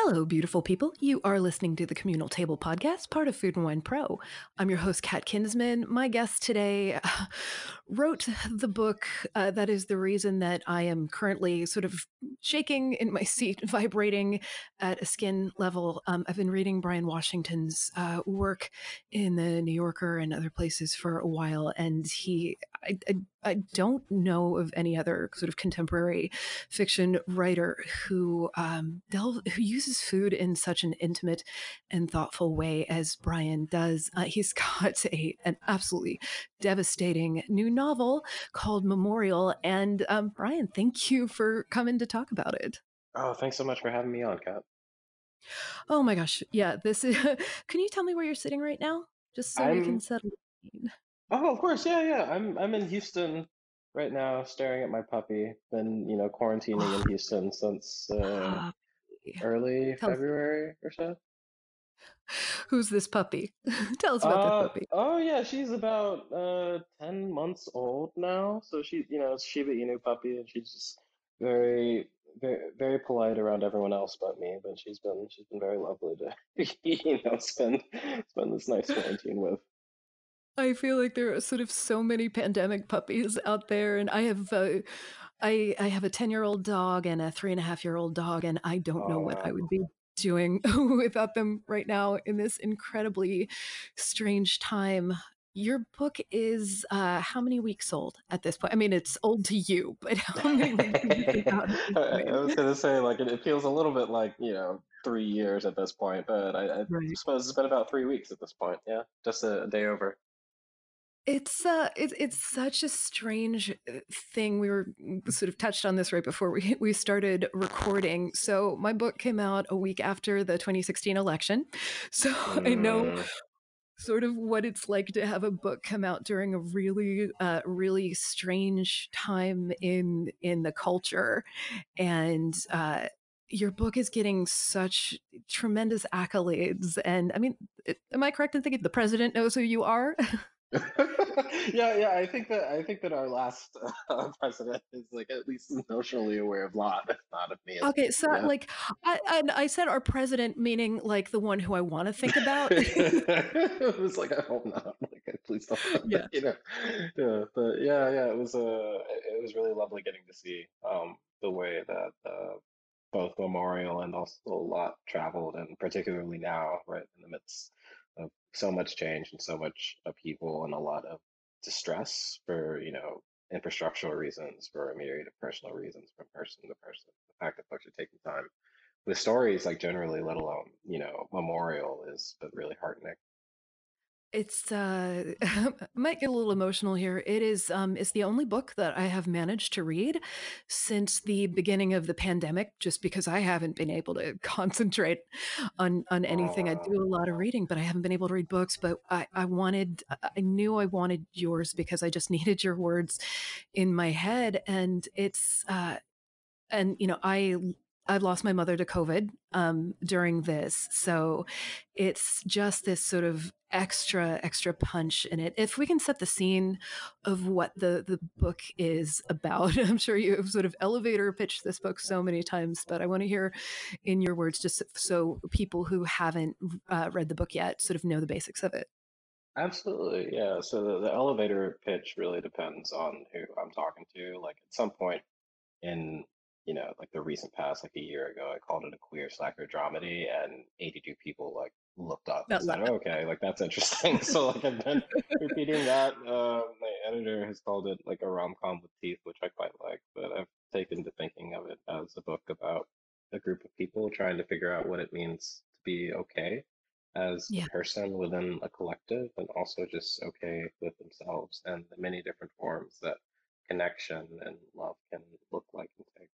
Hello, beautiful people. You are listening to the Communal Table Podcast, part of Food and Wine Pro. I'm your host, Kat Kinsman. My guest today wrote the book uh, that is the reason that I am currently sort of shaking in my seat, vibrating at a skin level. Um, I've been reading Bryan Washington's uh, work in the New Yorker and other places for a while, and he, I, I, I don't know of any other sort of contemporary fiction writer who um, who uses food in such an intimate and thoughtful way as Bryan does. Uh, he's got a an absolutely devastating new novel called Memorial, and um, Bryan, thank you for coming to talk about it. Oh, thanks so much for having me on, Kat. Oh my gosh, yeah. This is. can you tell me where you're sitting right now, just so we can settle? Oh, of course, yeah, yeah. I'm I'm in Houston right now, staring at my puppy. Been, you know, quarantining in Houston since uh, early Tell us, February or so. who's this puppy? tell us about this Uh, puppy. oh yeah, she's about uh 10 months old now. So she, you know, it's Shiba Inu puppy, and she's just very, very, very polite around everyone else but me. But she's been she's been very lovely to, you know, spend spend this nice quarantine with. I feel like there are sort of so many pandemic puppies out there, and I have uh, I I have a ten year old dog and a three and a half year old dog, and I don't know Oh what I would be doing without them right now in this incredibly strange time. Your book is uh, how many weeks old at this point? I mean, it's old to you, but how many weeks have you been out I was gonna say like it, it feels a little bit like, you know, three years at this point, but I, I Right. suppose it's been about three weeks at this point. Yeah, just a, a day over. It's uh it's it's such a strange uh, thing. We were mm, sort of touched on this right before we we started recording. So my book came out a week after the 2016 election. So I know Mm, sort of what it's like to have a book come out during a really uh really strange time in in the culture and uh your book is getting such tremendous accolades and I mean am I correct in thinking the president knows who you are? yeah, yeah. I think that I think that our last uh, president is like at least notionally aware of Lot, if not of me Okay, so, Yeah. like, I and I said our president, meaning, like, the one who I wanna think about. it was like I hope not. Like please don't. Yeah. you know. Yeah, but yeah, yeah. It was uh, it was really lovely getting to see um the way that uh both Memorial and also Lot traveled, and particularly now, right in the midst so much change and so much upheaval and a lot of distress for, you know, infrastructural reasons, for a myriad of personal reasons from person to person. The fact that folks are taking time with stories, like generally, let alone, you know, Memorial is but really heartening. It's, uh might get a little emotional here. It is, um it's the only book that I have managed to read since the beginning of the pandemic, just because I haven't been able to concentrate on on anything. I do a lot of reading, but I haven't been able to read books, but I I wanted I knew I wanted yours because I just needed your words in my head, and it's, uh and you know i i lost my mother to covid um, during this so it's just this sort of extra extra punch in it if we can set the scene of what the the book is about i'm sure you have sort of elevator pitched this book so many times but i want to hear in your words just so people who haven't uh, read the book yet sort of know the basics of it absolutely, yeah. So the, the elevator pitch really depends on who I'm talking to. Like at some point in you know like the recent past like a year ago i called it a queer slacker dramedy and 82 people like looked up and said okay like that's interesting. So like i've been repeating that uh, my editor has called it like a rom-com with teeth which i quite like but i've taken to thinking of it as a book about a group of people trying to figure out what it means to be okay as a person within a collective and also just okay with themselves and the many different forms that connection and love can look like and take.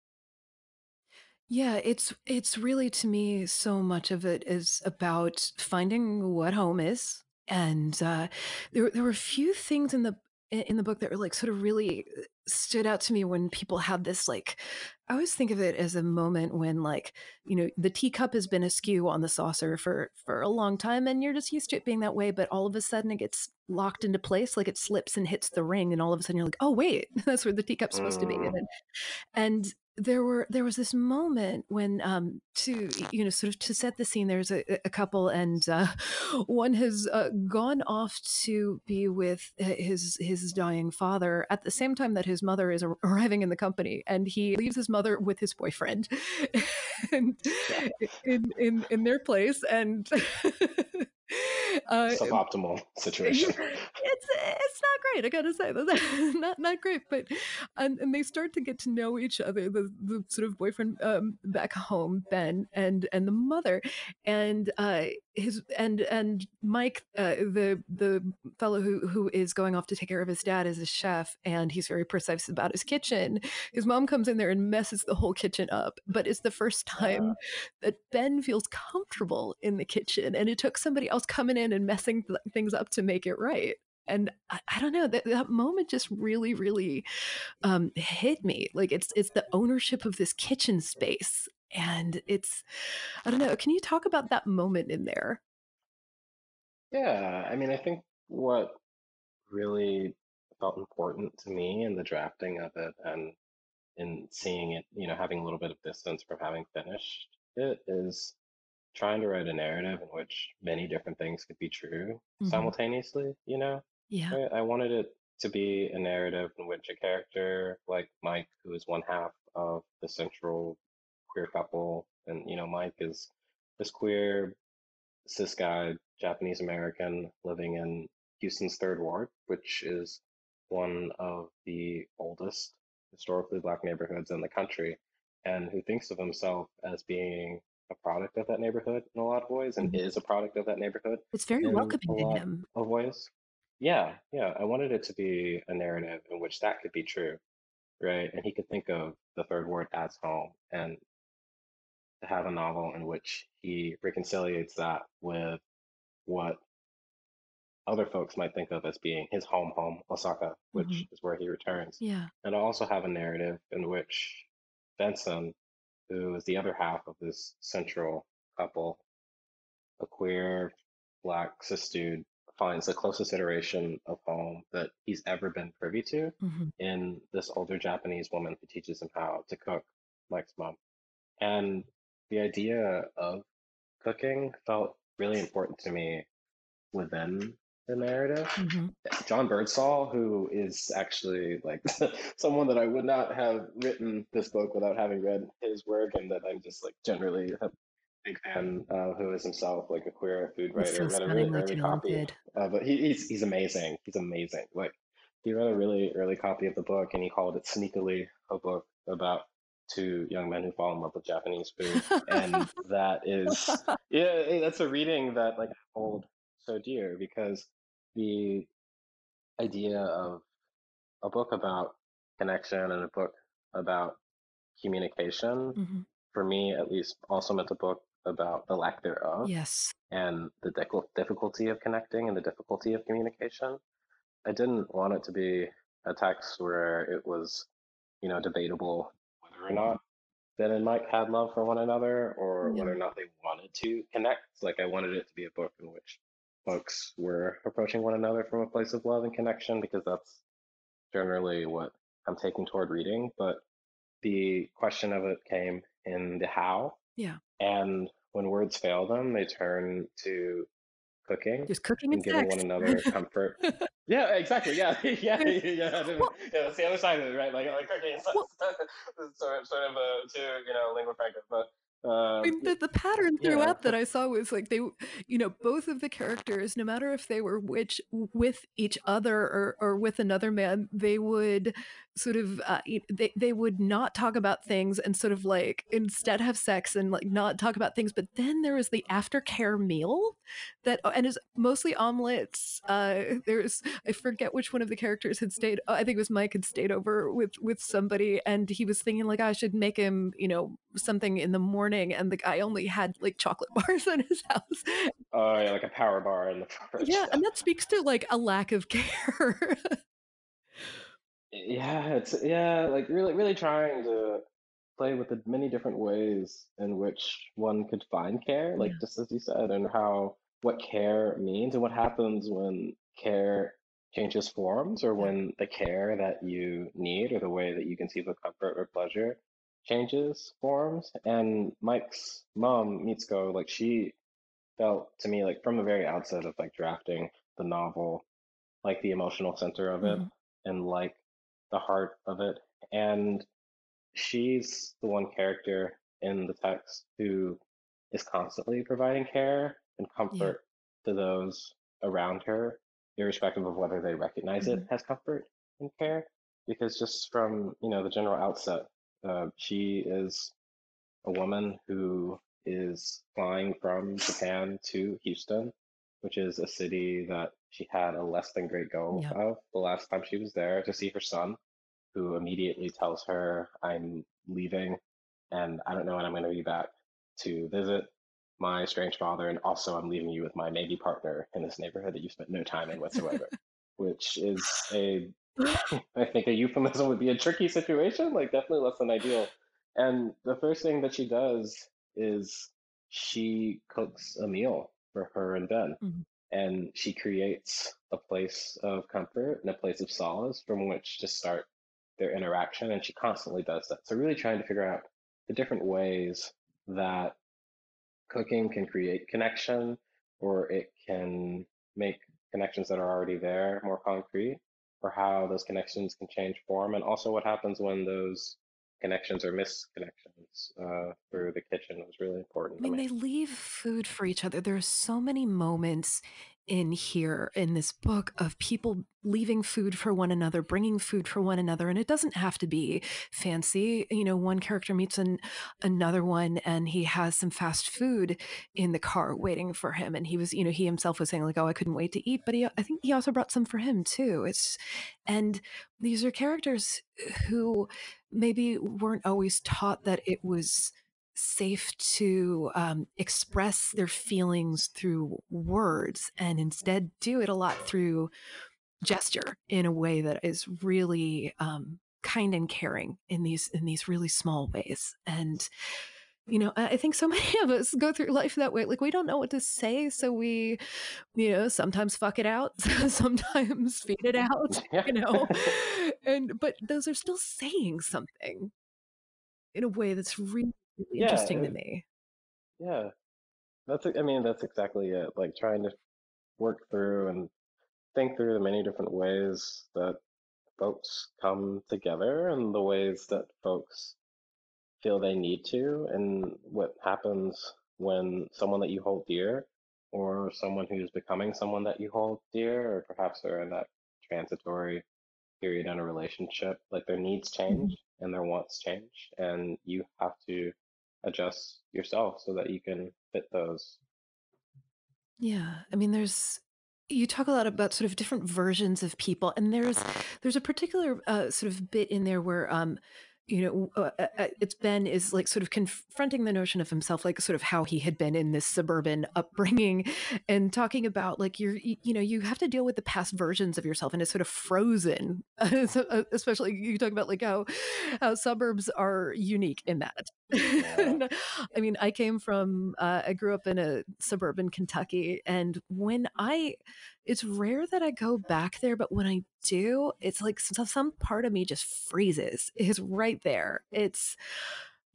Yeah, it's it's really to me so much of it is about finding what home is, and uh, there there were a few things in the in the book that were like sort of really uh, stood out to me when people had this like I always think of it as a moment when like you know the teacup has been askew on the saucer for for a long time and you're just used to it being that way, but all of a sudden it gets locked into place, like it slips and hits the ring, and all of a sudden you're like, oh wait, that's where the teacup's supposed to be, Mm, and and there were there was this moment when um to you know sort of to set the scene there's a, a couple and uh, one has uh, gone off to be with his his dying father at the same time that his mother is arriving in the company and he leaves his mother with his boyfriend and in in in their place and uh, suboptimal situation. it's it's not great. I gotta say, that's not not great. But and, and they start to get to know each other. The the sort of boyfriend um, back home, Ben, and and the mother, and uh, his and and Mike, uh, the the fellow who who is going off to take care of his dad, is a chef, and he's very precise about his kitchen. His mom comes in there and messes the whole kitchen up, but it's the first Uh, time that Ben feels comfortable in the kitchen, and it took somebody else coming in and messing th- things up to make it right. And I, I don't know that that moment just really, really um, hit me. Like it's it's the ownership of this kitchen space, and it's I don't know. Can you talk about that moment in there? yeah, I mean, I think what really felt important to me in the drafting of it and in seeing it, you know, having a little bit of distance from having finished it is trying to write a narrative in which many different things could be true hmm simultaneously, you know? Yeah. I wanted it to be a narrative in which a character like Mike, who is one half of the central queer couple, and you know, Mike is this queer cis guy, Japanese American, living in Houston's Third Ward, which is one of the oldest historically black neighborhoods in the country, and who thinks of himself as being a product of that neighborhood in a lot of ways, and Mhm. is a product of that neighborhood It's very welcoming to him. of ways. Yeah, yeah, I wanted it to be a narrative in which that could be true, right? And he could think of the Third Ward as home, and to have a novel in which he reconciliates that with what other folks might think of as being his home home, Osaka, which is where he returns. Yeah. And I also have a narrative in which Benson, who is the other half of this central couple, a queer black cis dude, finds the closest iteration of home that he's ever been privy to hmm in this older Japanese woman who teaches him how to cook, Mike's mom. And the idea of cooking felt really important to me within the narrative. hmm John Birdsall, who is actually like someone that I would not have written this book without having read his work, and that I'm just like generally a big fan, uh, who is himself like a queer food writer, read a really early copy, uh, but he, he's he's amazing. He's amazing. Like he read a really early copy of the book, and he called it sneakily a book about two young men who fall in love with Japanese food, and that is yeah, that's a reading that like I hold so dear because the idea of a book about connection and a book about communication, hmm for me at least, also meant a book about the lack thereof Yes. and the difficulty of connecting and the difficulty of communication. I didn't want it to be a text where it was, you know, debatable or not Ben and Mike had love for one another or whether or not they wanted to connect. Like I wanted it to be a book in which folks were approaching one another from a place of love and connection because that's generally what I'm taking toward reading. But the question of it came in the how. Yeah. And when words fail them, they turn to cooking Just cooking and and giving one another comfort. Yeah, exactly. Yeah, yeah, Yeah. yeah. Well, yeah, that's the other side of it, right? Like, like cooking is well, sort of, sort of a two, you know, lingua franca. But uh, I mean, the, the pattern yeah, throughout that I saw was like they, you know, both of the characters, no matter if they were which with each other or, or with another man, they would sort of uh, they they would not talk about things and sort of like instead have sex and like not talk about things. But then there was the aftercare meal that and is mostly omelets. Uh, there's I forget which one of the characters had stayed. oh, I think it was Mike had stayed over with with somebody, and he was thinking like I should make him, you know, something in the morning, and the guy only had like chocolate bars in his house. oh yeah, like a power bar in the fridge. Yeah, and that speaks to like a lack of care. Yeah, it's yeah, like really, really trying to play with the many different ways in which one could find care, like yeah, just as you said, and how what care means and what happens when care changes forms or when the care that you need or the way that you conceive of comfort or pleasure changes forms. And Mike's mom, Mitsuko, like she felt to me like from the very outset of like drafting the novel, like the emotional center of it hmm and like the heart of it. And she's the one character in the text who is constantly providing care and Yeah. comfort to those around her, irrespective of whether they recognize it hmm as comfort and care. Because just from, you know, the general outset, uh, she is a woman who is flying from Japan to Houston, which is a city that she had a less than great go Yeah. of the last time she was there to see her son, who immediately tells her, I'm leaving and I don't know when I'm going to be back to visit my strange father. And also, I'm leaving you with my maybe partner in this neighborhood that you spent no time in whatsoever, which is a I think a euphemism would be a tricky situation, like definitely less than ideal. And the first thing that she does is she cooks a meal for her and Ben, hmm and she creates a place of comfort and a place of solace from which to start their interaction. And she constantly does that. So really trying to figure out the different ways that cooking can create connection or it can make connections that are already there more concrete or how those connections can change form and also what happens when those connections or misconnections uh, through the kitchen was really important I mean, me. they leave food for each other. There are so many moments in here in this book of people leaving food for one another, bringing food for one another, and it doesn't have to be fancy. You know, one character meets an, another one, and he has some fast food in the car waiting for him, and he was, you know, he himself was saying like, "Oh, I couldn't wait to eat," but he, I think he also brought some for him too. It's, and these are characters who maybe weren't always taught that it was safe to um, express their feelings through words and instead do it a lot through gesture in a way that is really um, kind and caring in these in these really small ways. And you know i think so many of us go through life that way like we don't know what to say so we you know sometimes fuck it out sometimes feed it out Yeah. you know and but those are still saying something in a way that's really, really yeah, interesting to me yeah. That's I mean that's exactly it. Like trying to work through and think through the many different ways that folks come together and the ways that folks feel they need to, and what happens when someone that you hold dear, or someone who's becoming someone that you hold dear, or perhaps they're in that transitory period in a relationship, like their needs change Mhm. and their wants change, and you have to adjust yourself so that you can fit those. Yeah, I mean, there's you talk a lot about sort of different versions of people, and there's there's a particular uh, sort of bit in there where um, you know, uh, uh, uh, it's Ben is like sort of confronting the notion of himself, like sort of how he had been in this suburban upbringing, and talking about like you're you know you have to deal with the past versions of yourself, and it's sort of frozen. Uh, especially you talk about like how how suburbs are unique in that. Yeah. I mean, I came from, uh, I grew up in a suburban Kentucky, and when I, it's rare that I go back there, but when I do, it's like some, some part of me just freezes. It's right there. It's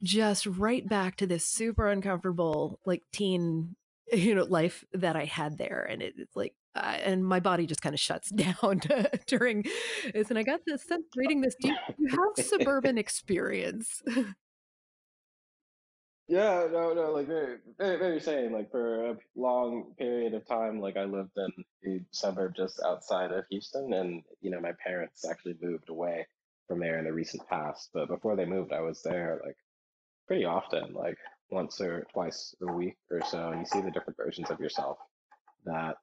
just right back to this super uncomfortable, like teen, you know, life that I had there, and it, it's like. Uh, and my body just kind of shuts down during this. And I got this sense reading this. Do you, you have suburban experience? Yeah, no, no, like very, very, very same. Like for a long period of time, like I lived in a suburb just outside of Houston, and you know, my parents actually moved away from there in the recent past. But before they moved, I was there like pretty often, like once or twice a week or so, and you see the different versions of yourself that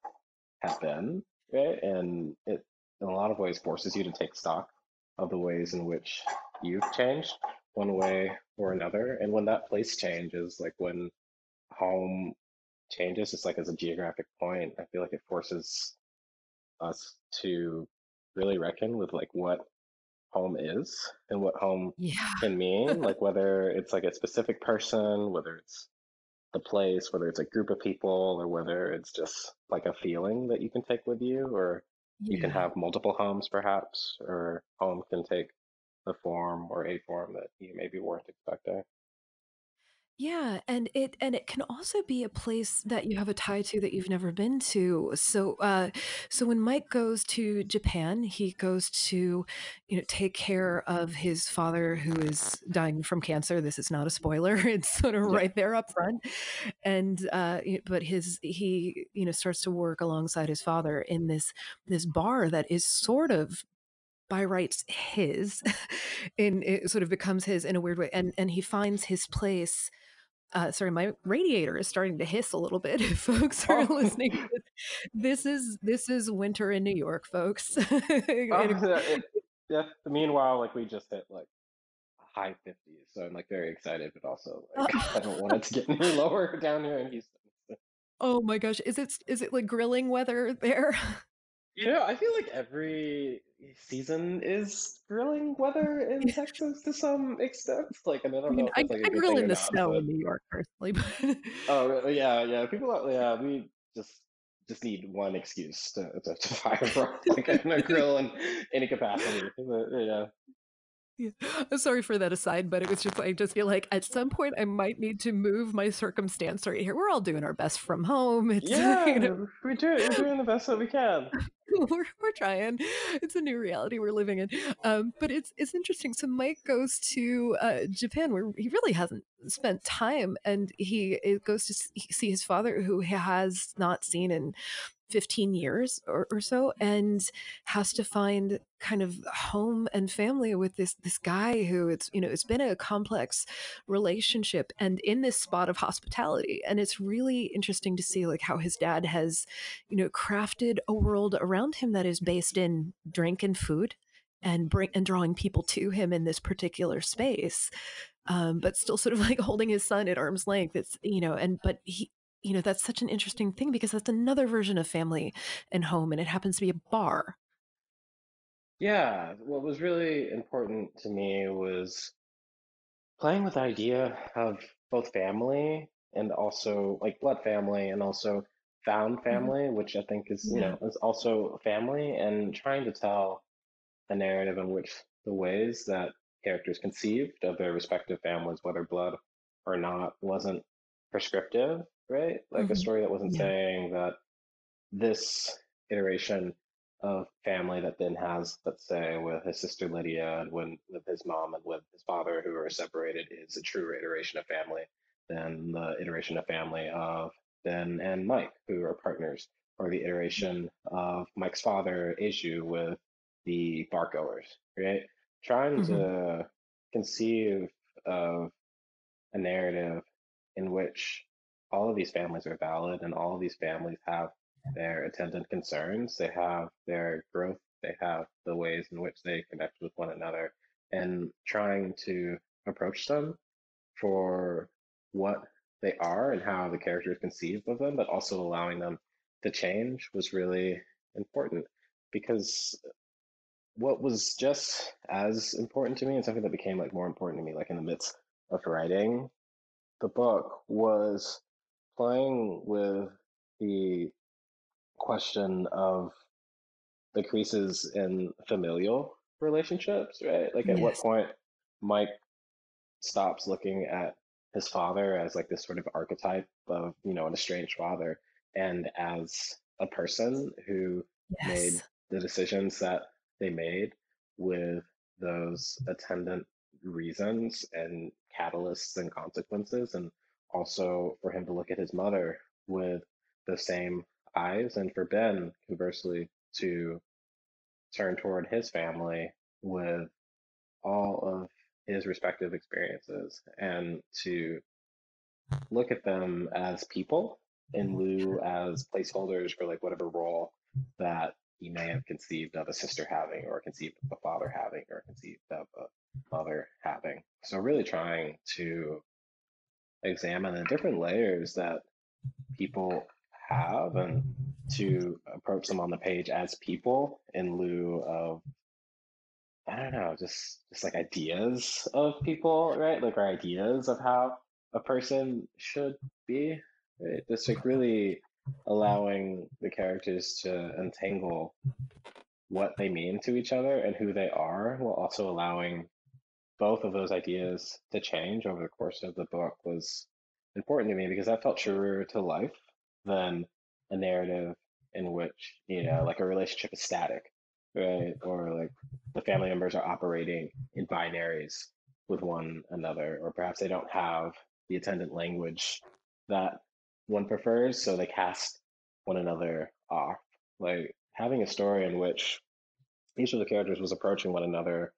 have been, right? And it, in a lot of ways, forces you to take stock of the ways in which you've changed one way or another. And when that place changes, like when home changes, it's like as a geographic point, I feel like it forces us to really reckon with like what home is and what home Yeah. can mean, like whether it's like a specific person, whether it's the place, whether it's a group of people or whether it's just like a feeling that you can take with you, or you can have multiple homes perhaps, or home can take the form or a form that you maybe weren't expecting. Yeah, and it and it can also be a place that you have a tie to that you've never been to. So, uh, so when Mike goes to Japan, he goes to, you know, take care of his father who is dying from cancer. This is not a spoiler. It's sort of Yeah. right there up front. And uh, but his he, you know, starts to work alongside his father in this this bar that is sort of by rights his and it sort of becomes his in a weird way and and he finds his place uh, sorry, my radiator is starting to hiss a little bit. If folks are Oh, listening, this is this is winter in New York, folks. oh, yeah, it, yeah. Meanwhile, like we just hit like high 50s, so I'm like very excited, but also like I don't want it to get any lower down here in Houston. oh my gosh, is it is it like grilling weather there? You know, I feel like every season is grilling weather in Texas to some extent. Like, I I don't know mean, if I, like I grill in the not, snow but in New York personally, but oh yeah, yeah. People, are, yeah, we just just need one excuse to to, to fire up like in a grill in any capacity. But, yeah, Yeah. I'm sorry for that aside, but it was just I just feel like at some point I might need to move my circumstance right here. We're all doing our best from home. It's you know yeah, we do. We're doing the best that we can. we're, we're trying. It's a new reality we're living in. Um, but it's it's interesting. So Mike goes to uh, Japan where he really hasn't spent time, and he goes to see his father, who he has not seen in 15 years or, or so and has to find kind of home and family with this this guy who it's you know it's been a complex relationship and in this spot of hospitality and it's really interesting to see like how his dad has you know crafted a world around him that is based in drink and food and bring and drawing people to him in this particular space um, but still sort of like holding his son at arm's length. It's you know, and but he, you know, that's such an interesting thing because that's another version of family and home, and it happens to be a bar. Yeah, what was really important to me was playing with the idea of both family and also like blood family and also found Mhm. family, which I think is, you know, is also family and trying to tell a narrative in which the ways that characters conceived of their respective families, whether blood or not, wasn't prescriptive, right? Like a hmm story that wasn't Yeah. saying that this iteration of family that Ben has, let's say, with his sister Lydia and when with his mom and with his father who are separated is a true iteration of family than the iteration of family of Ben and Mike, who are partners, or the iteration of Mike's father, Eiju with the bargoers, right? Trying hmm to conceive of a narrative in which all of these families are valid and all of these families have their attendant concerns, they have their growth, they have the ways in which they connect with one another, and trying to approach them for what they are and how the characters conceive of them, but also allowing them to change was really important because what was just as important to me and something that became like more important to me like in the midst of writing the book was playing with the question of the creases in familial relationships, right? Like at what point Mike stops looking at his father as like this sort of archetype of, you know, an estranged father and as a person who made the decisions that they made with those attendant reasons and catalysts and consequences and also for him to look at his mother with the same eyes and for Ben conversely to turn toward his family with all of his respective experiences and to look at them as people in lieu as placeholders for like whatever role that he may have conceived of a sister having or conceived of a father having or conceived of a mother having. So really trying to examine the different layers that people have and to approach them on the page as people in lieu of I don't know, just just like ideas of people, right? Like our ideas of how a person should be, right? Just like really allowing the characters to untangle what they mean to each other and who they are, while also allowing both of those ideas to change over the course of the book was important to me because that felt truer to life than a narrative in which, you know, mm-hmm. like a relationship is static, right? Or like the family members are operating in binaries with one another, or perhaps they don't have the attendant language that one prefers, so they cast one another off. Like having a story in which each of the characters was approaching one another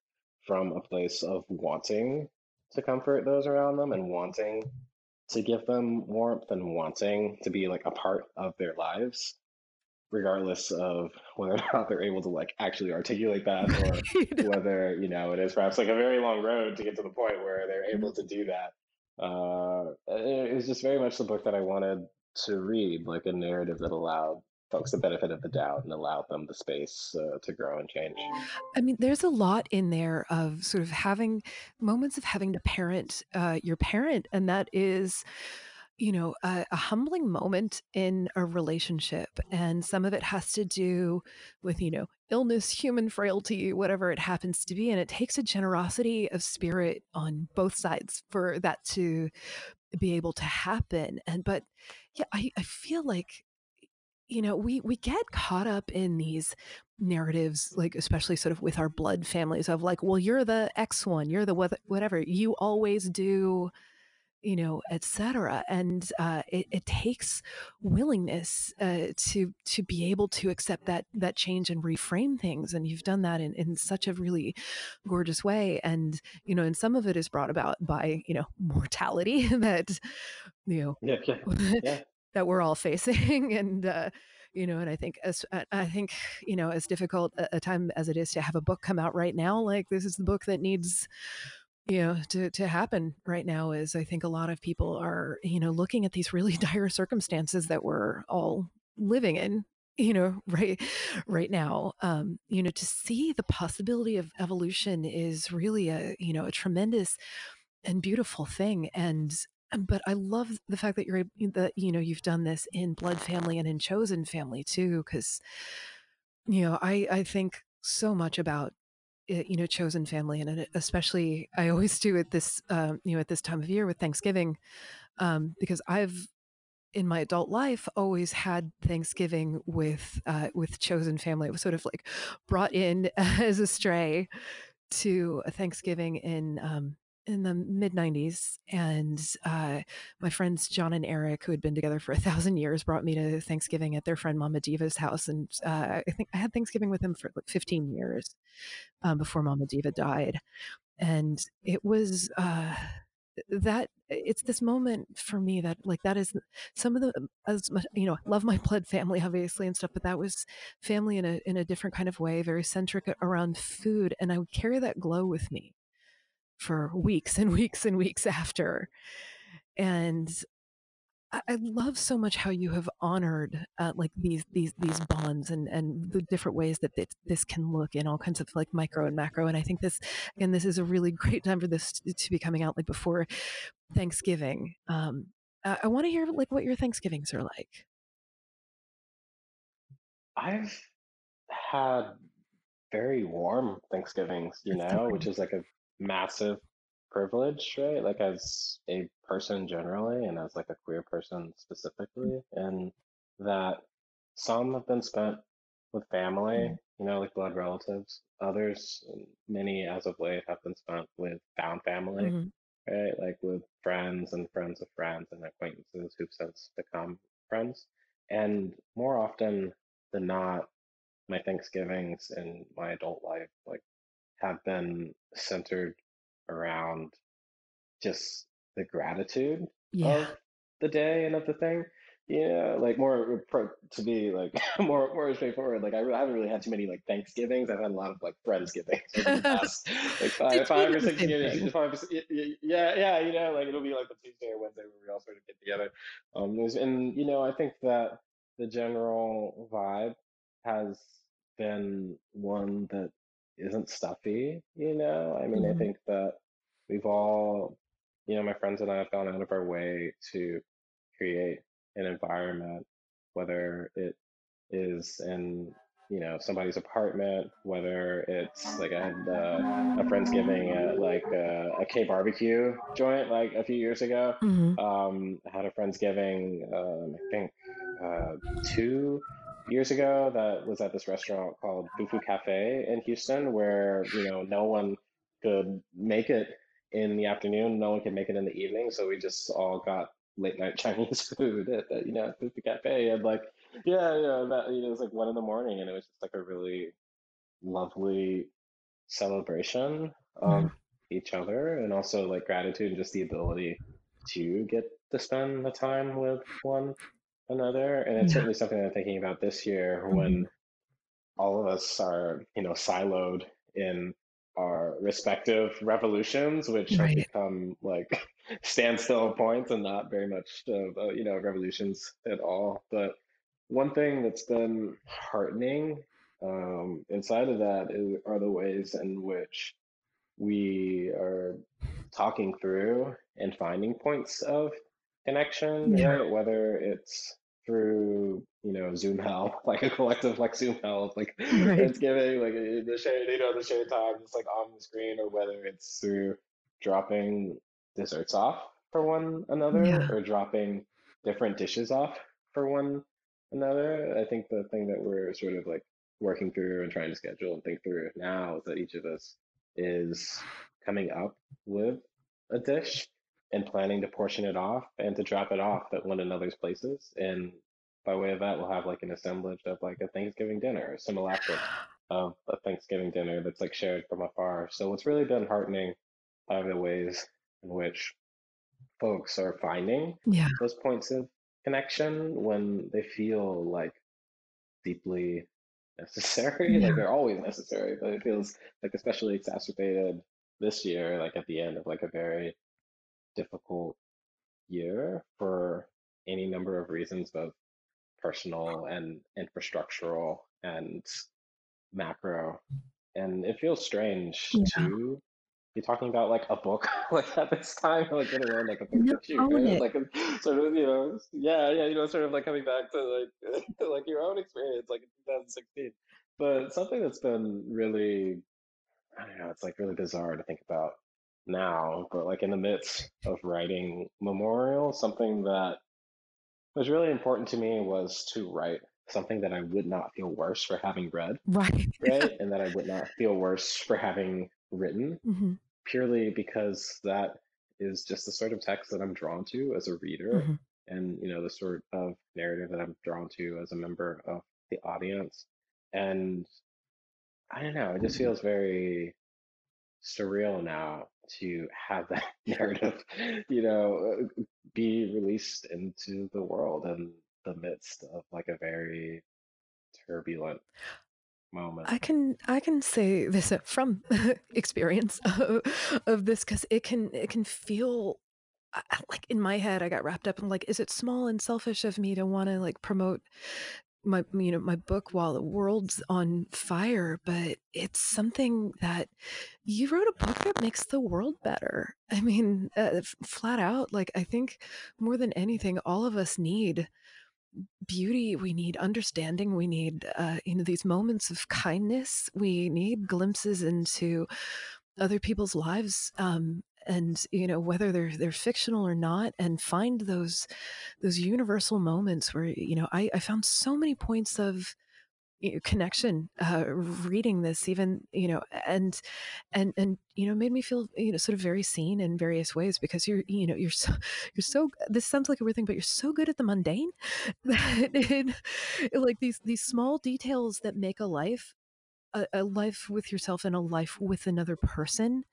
from a place of wanting to comfort those around them and wanting to give them warmth and wanting to be like a part of their lives regardless of whether or not they're able to like actually articulate that or whether you know it is perhaps like a very long road to get to the point where they're able to do that. Uh, it was just very much the book that i wanted to read like a narrative that allowed folks the benefit of the doubt and allowed them the space uh, to grow and change. I mean, there's a lot in there of sort of having moments of having to parent uh, your parent, and that is you know a, a, humbling moment in a relationship and some of it has to do with you know illness human frailty whatever it happens to be and it takes a generosity of spirit on both sides for that to be able to happen and but yeah i, I feel like you know we we get caught up in these narratives like especially sort of with our blood families of like well you're the x one you're the whatever you always do you know etc and uh, it, it, takes willingness uh, to to be able to accept that that change and reframe things and you've done that in, in such a really gorgeous way and you know and some of it is brought about by you know mortality that you know yeah, yeah, yeah that we're all facing and uh, you know and i think as i think you know as difficult a, a time as it is to have a book come out right now like this is the book that needs you know to to happen right now is i think a lot of people are you know looking at these really dire circumstances that we're all living in you know right right now. Um you know to see the possibility of evolution is really a you know a tremendous and beautiful thing. And but I love the fact that you're that you know you've done this in Blood Family and in Chosen Family too, because you know I I think so much about it, you know Chosen Family and especially I always do at this um, you know at this time of year with Thanksgiving um, because I've in my adult life always had Thanksgiving with uh, with Chosen Family. It was sort of like brought in as a stray to a Thanksgiving in um, in the mid 90s and uh, my friends john and eric who had been together for a thousand years brought me to thanksgiving at their friend mama diva's house and uh, i think i had thanksgiving with them for like 15 years um, before mama diva died. And it was uh, that it's this moment for me that like that is some of the as much you know love my blood family obviously and stuff but that was family in a in a different kind of way very centric around food and i would carry that glow with me for weeks and weeks and weeks after. And I love so much how you have honored uh, like these these these bonds and and the different ways that this, this can look in all kinds of like micro and macro. And I think this again, this is a really great time for this to be coming out like before Thanksgiving. Um, I, I want to hear like what your Thanksgivings are like. I've had very warm Thanksgivings, you know, which is like a massive privilege, right? Like as a person generally, and as like a queer person specifically, and that some have been spent with family, mm-hmm. you know, like blood relatives. Others, many as of late, have been spent with found family, mm-hmm. right? Like with friends and friends of friends and acquaintances who've since become friends. And more often than not, my Thanksgivings in my adult life, like have been centered around just the gratitude yeah. of the day and of the thing. Yeah, like more to be like more more straightforward. Like I, I haven't really had too many like Thanksgivings. I've had a lot of like Friendsgivings over the past like five, five or six years. Five, yeah, yeah, you know, like it'll be like the Tuesday or Wednesday where we all sort of get together. Um, and you know, I think that the general vibe has been one that isn't stuffy, you know? I mean, mm-hmm. I think that we've all, you know, my friends and I have gone out of our way to create an environment, whether it is in you know somebody's apartment, whether it's like I had uh, a friendsgiving at like uh, a K barbecue joint like a few years ago. hmm Um, I had a friendsgiving, um, I think uh, two years ago that was at this restaurant called Fufu Cafe in Houston, where you know no one could make it in the afternoon, no one could make it in the evening, so we just all got late night Chinese food at the, you know Fufu Cafe, and like yeah, yeah, that you know it was like one in the morning, and it was just like a really lovely celebration of mm-hmm. each other, and also like gratitude and just the ability to get to spend the time with one another. And it's Yeah. certainly something I'm thinking about this year hmm when all of us are, you know, siloed in our respective revolutions, which have become like standstill points and not very much of, uh, you know, revolutions at all. But one thing that's been heartening um, inside of that is, are the ways in which we are talking through and finding points of connection, Yeah. right? Whether it's through, you know, Zoom Hell, like a collective like Zoom Hell, like Right. Friendsgiving, like uh, the shared, you know, the shared time just like on the screen, or whether it's through dropping desserts off for one another Yeah. or dropping different dishes off for one another. I think the thing that we're sort of like working through and trying to schedule and think through now is that each of us is coming up with a dish and planning to portion it off and to drop it off at one another's places. And by way of that, we'll have like an assemblage of like a Thanksgiving dinner, a simulacrum of a Thanksgiving dinner that's like shared from afar. So what's really been heartening are the ways in which folks are finding Yeah. those points of connection when they feel like deeply necessary. Like they're always necessary, but it feels like especially exacerbated this year, like at the end of like a very difficult year for any number of reasons, both personal and infrastructural and macro. And it feels strange Yeah. to be talking about like a book like at this time, like let alone like a book you like a, sort of, you know, yeah, yeah, you know, sort of like coming back to like to like your own experience, like in 2016. But something that's been really, I don't know, it's like really bizarre to think about now, but like in the midst of writing Memorial, something that was really important to me was to write something that I would not feel worse for having read, Right. right? And that I would not feel worse for having written hmm purely because that is just the sort of text that I'm drawn to as a reader hmm and you know the sort of narrative that I'm drawn to as a member of the audience and I don't know it just feels very surreal now to have that narrative you know uh, be released into the world in the midst of like a very turbulent moment. I can I can say this uh, from experience of, of this because it can it can feel I- like in my head I got wrapped up in like is it small and selfish of me to want to like promote my you know my book while the world's on fire but it's something that you wrote a book that makes the world better. I mean uh, flat out like i think more than anything all of us need beauty we need understanding we need uh, you know these moments of kindness we need glimpses into other people's lives um, and you know whether they're they're fictional or not and find those those universal moments where you know i, I found so many points of you know, connection uh, reading this even you know and and and you know made me feel you know sort of very seen in various ways because you're you know you're so you're so this sounds like a weird thing but you're so good at the mundane that it, like these these small details that make a life a, a life with yourself and a life with another person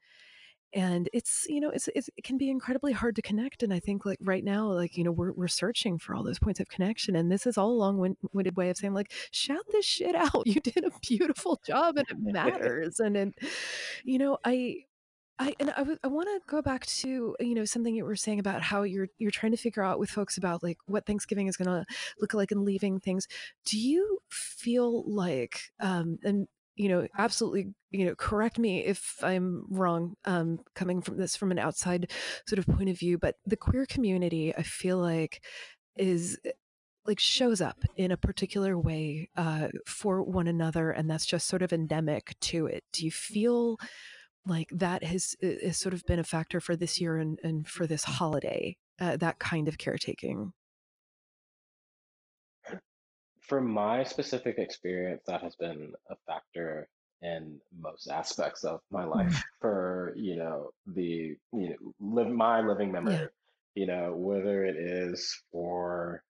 and it's you know it's, it's it can be incredibly hard to connect and i think like right now like you know we're, we're searching for all those points of connection and this is all a long-winded way of saying like shout this shit out you did a beautiful job and it matters and it you know i I and I, w- I want to go back to you know something you were saying about how you're you're trying to figure out with folks about like what Thanksgiving is going to look like and leaving things. Do you feel like um and you know absolutely you know correct me if I'm wrong um coming from this from an outside sort of point of view, but the queer community I feel like is like shows up in a particular way uh, for one another, and that's just sort of endemic to it. Do you feel like that has, has sort of been a factor for this year and, and for this holiday? Uh, that kind of caretaking. For my specific experience, that has been a factor in most aspects of my life. Mm. For you know the you know live my living Yeah. memory, you know whether it is for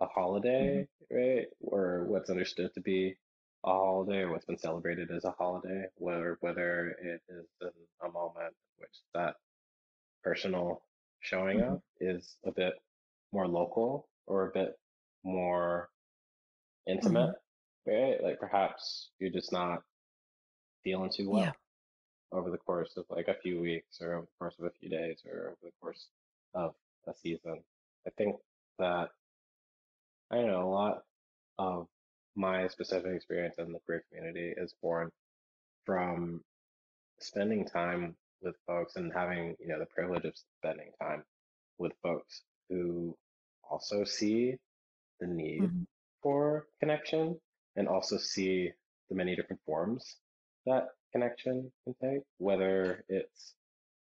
a holiday, right? Or what's understood to be a holiday or what's been celebrated as a holiday, whether whether it is a moment in which that personal showing hmm up is a bit more local or a bit more intimate, hmm right? Like perhaps you're just not feeling too Yeah. well over the course of like a few weeks or over the course of a few days or over the course of a season. I think that I know a lot of my specific experience in the queer community is born from spending time with folks and having, you know, the privilege of spending time with folks who also see the need hmm for connection and also see the many different forms that connection can take, whether it's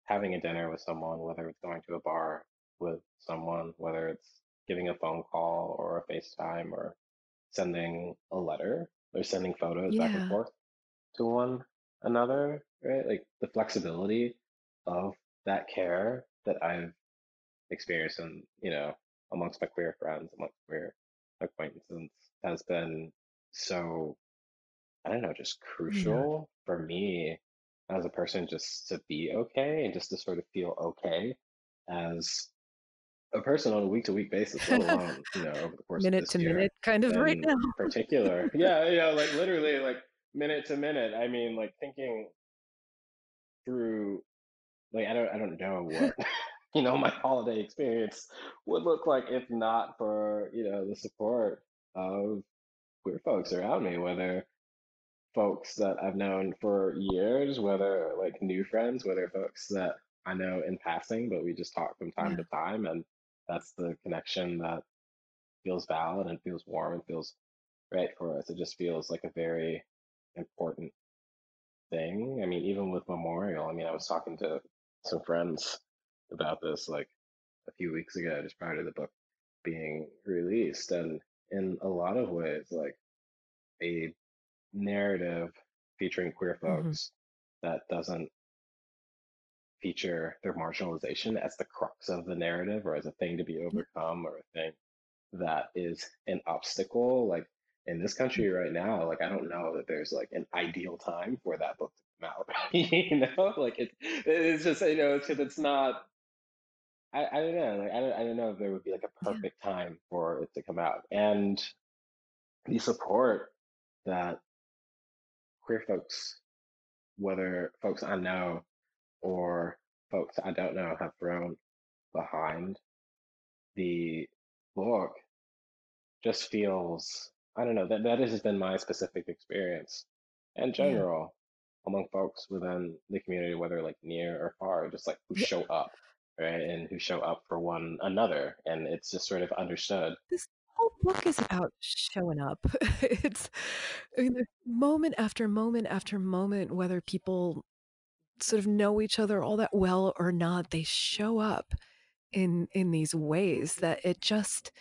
having a dinner with someone, whether it's going to a bar with someone, whether it's giving a phone call or a FaceTime or sending a letter or sending photos back and forth to one another, right? Like the flexibility of that care that I've experienced and, you know, amongst my queer friends, amongst queer acquaintances has been so, I don't know, just Yeah. crucial for me as a person just to be okay and just to sort of feel okay as a person on a week to week basis, let alone, you know, over the course of minute this to year minute kind of right now. particular. Yeah, you know, like literally like minute to minute. I mean, like thinking through like I don't I don't know what you know my holiday experience would look like if not for, you know, the support of queer folks around me, whether folks that I've known for years, whether like new friends, whether folks that I know in passing, but we just talk from time Yeah. to time and that's the connection that feels valid and feels warm and feels right for us. It just feels like a very important thing. I mean, even with Memorial, I mean, I was talking to some friends about this like a few weeks ago, just prior to the book being released. And in a lot of ways, like a narrative featuring queer hmm folks that doesn't feature their marginalization as the crux of the narrative or as a thing to be overcome or a thing that is an obstacle. Like in this country right now, like I don't know that there's like an ideal time for that book to come out. you know, like it, it's just you know, because it's not. I, I don't know. Like I don't, I don't know if there would be like a Yeah. perfect time for it to come out. And the support that queer folks, whether folks I know or folks I don't know, have thrown behind the book just feels I don't know that that has been my specific experience in Yeah. general among folks within the community, whether like near or far, just like who Yeah. show up, right, and who show up for one another, and it's just sort of understood. This whole book is about showing up. It's I mean, moment after moment after moment, whether people sort of know each other all that well or not, they show up in in these ways that it just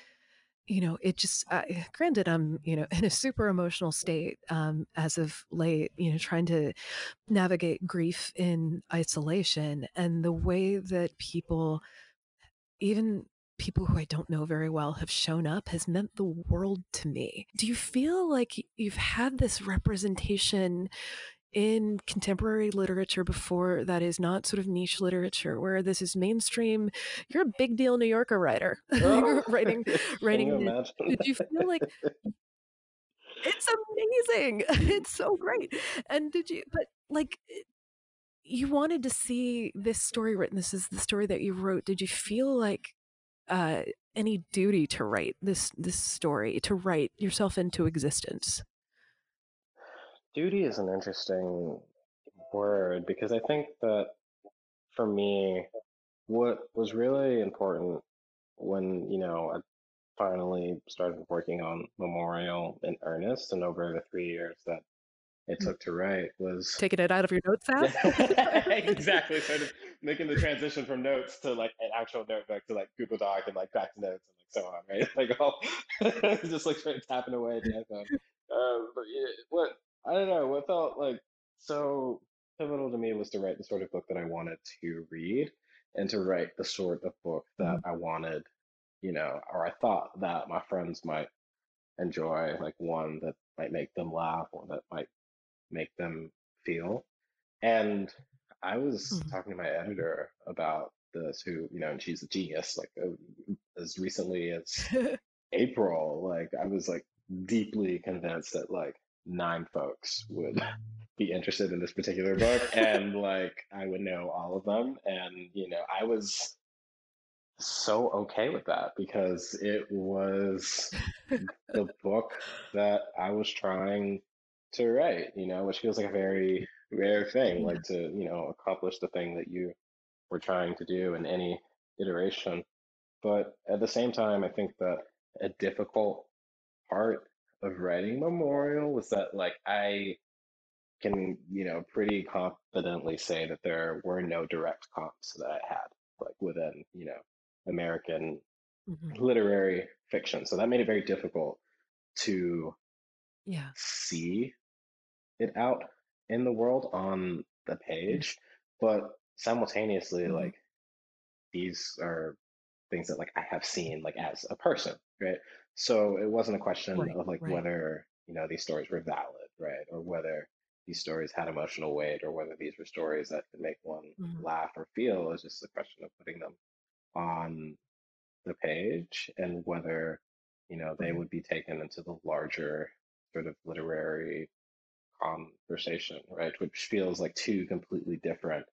you know, it just uh, granted I'm, you know, in a super emotional state um as of late, you know, trying to navigate grief in isolation and the way that people even people who I don't know very well have shown up has meant the world to me. Do you feel like you've had this representation in contemporary literature before that is not sort of niche literature where this is mainstream you're a big deal new yorker writer. Oh, you're writing you writing did you feel like it's amazing. It's so great. And did you but like you wanted to see this story written. This is the story that you wrote. Did you feel like uh, any duty to write this this story, to write yourself into existence. Duty is an interesting word because I think that for me, what was really important when, you know, I finally started working on Memorial in earnest, and over the three years that it mm. took to write was taking it out of your notes app. exactly, sort of making the transition from notes to like an actual notebook to like Google Doc and like back to notes and like so on, right? Like all just like sort of tapping away at the iPhone. Um, but yeah, what I don't know, what felt like so pivotal to me was to write the sort of book that I wanted to read and to write the sort of book that mm-hmm. I wanted, you know, or I thought that my friends might enjoy, like one that might make them laugh or that might make them feel. And I was mm-hmm. talking to my editor about this, who, you know, and she's a genius, like uh, as recently as April, like I was like deeply convinced that like nine folks would be interested in this particular book and like I would know all of them. And, you know, I was so okay with that because it was the book that I was trying to write, you know, which feels like a very rare thing, like to, you know, accomplish the thing that you were trying to do in any iteration. But at the same time, I think that a difficult part of writing Memorial was that, like, I can, you know, pretty confidently say that there were no direct comps that I had, like, within, you know, American mm-hmm. literary fiction. So that made it very difficult to yeah. see it out in the world on the page, but simultaneously, mm-hmm. like these are things that like I have seen like as a person, right? So it wasn't a question right, of like right. whether you know these stories were valid, right, or whether these stories had emotional weight, or whether these were stories that could make one mm-hmm. laugh or feel. It's just a question of putting them on the page and whether you know they would be taken into the larger sort of literary conversation, right? Which feels like two completely different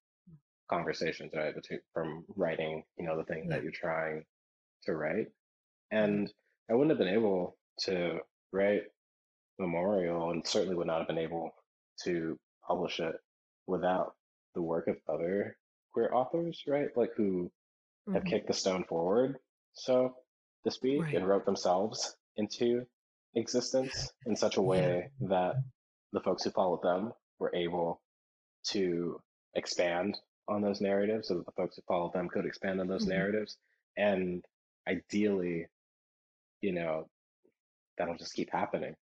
conversations, right? Between from writing, you know, the thing yeah. that you're trying to write. And I wouldn't have been able to write Memorial and certainly would not have been able to publish it without the work of other queer authors, right? Like who mm-hmm. have kicked the stone forward, so to speak, right. and wrote themselves into existence in such a way yeah. that the folks who followed them were able to expand on those narratives so that the folks who followed them could expand on those mm-hmm. narratives. And ideally, you know, that'll just keep happening.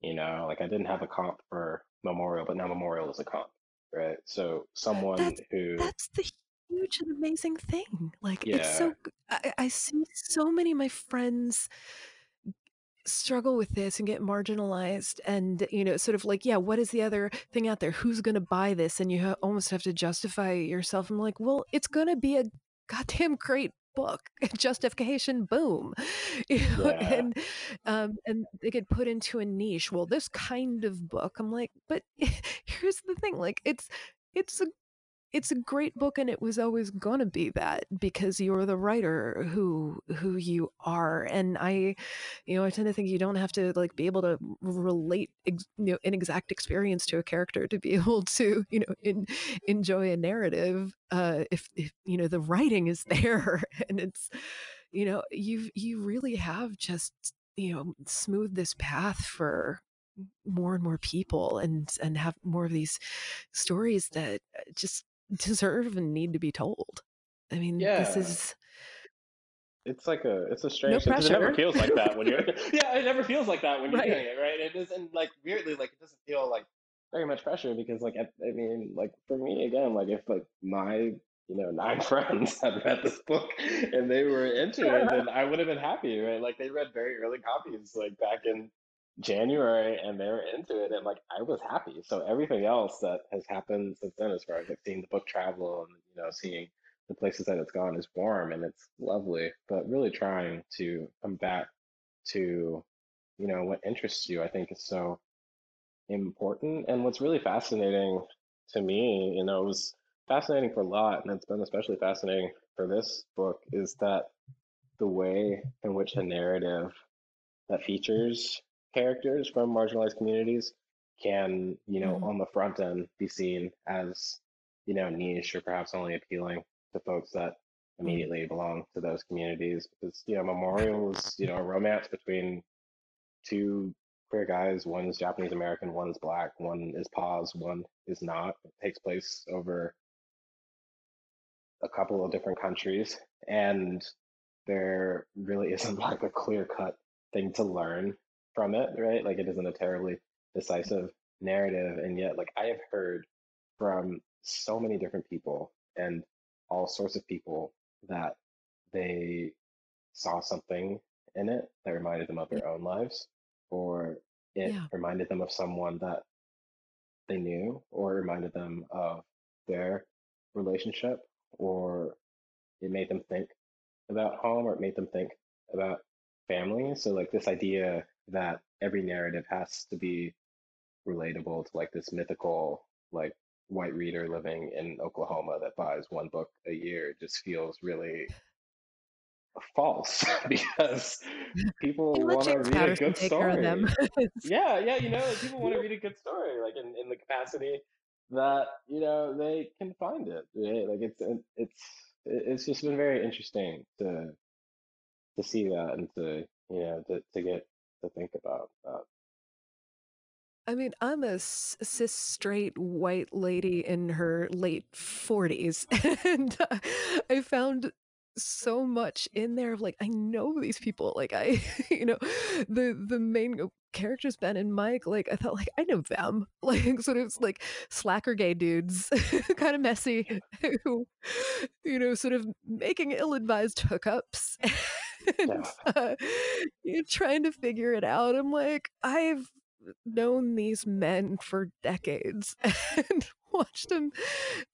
You know, like I didn't have a comp for Memorial, but now Memorial is a comp, right? So someone that's, who that's the huge and amazing thing. Like yeah. it's so I, I see so many of my friends struggle with this and get marginalized and you know sort of like yeah what is the other thing out there who's going to buy this and you ha- almost have to justify yourself i'm like well it's going to be a goddamn great book justification boom you know? yeah. and um and they get put into a niche well this kind of book i'm like but here's the thing like it's it's a it's a great book and it was always going to be that because you're the writer who who you are. And i you know i tend to think you don't have to like be able to relate ex, you know an exact experience to a character to be able to you know in, enjoy a narrative uh if, if you know the writing is there. And it's you know you you really have just you know smooth this path for more and more people and and have more of these stories that uh, just deserve and need to be told. I mean, yeah. this is it's like a it's a strange no it never feels like that when you're yeah it never feels like that when you're right. doing it right it isn't like weirdly like it doesn't feel like very much pressure because like I, I, mean like for me again like if like my you know nine friends had read this book and they were into it then I would have been happy right like they read very early copies like back in January and they were into it and like I was happy. So everything else that has happened since then as far as like seeing the book travel and you know seeing the places that it's gone is warm and it's lovely. But really trying to come back to, you know, what interests you I think is so important. And what's really fascinating to me, you know, it was fascinating for a lot, and it's been especially fascinating for this book, is that the way in which a narrative that features characters from marginalized communities can, you know, mm-hmm. on the front end be seen as, you know, niche or perhaps only appealing to folks that immediately mm. belong to those communities because you know Memorial is you know a romance between two queer guys. One is Japanese American, one is black, one is pause, one is not. It takes place over a couple of different countries, and there really isn't like a clear cut thing to learn from it, right? Like it isn't a terribly mm. decisive narrative, and yet like I have heard from so many different people and all sorts of people that they saw something in it that reminded them of mm. their own lives or it yeah. reminded them of someone that they knew or reminded them of their relationship or it made them think about home or it made them think about family so like this idea that every narrative has to be relatable to like this mythical like white reader living in Oklahoma that buys one book a year just feels really false because people want to read a good story. yeah, yeah, you know, people want to read a good story, like in, in the capacity that you know they can find it. Right? Like it's uh, it's it's just been very interesting to to see that and to you know to to get to think about that. I mean, I'm a cis straight white lady in her late 40s, and uh, I found so much in there of like I know these people like I you know the the main characters Ben and Mike like I felt like I know them like sort of like slacker gay dudes kind of messy who you know sort of making ill-advised hookups and uh, you're trying to figure it out I'm like I've known these men for decades and watched them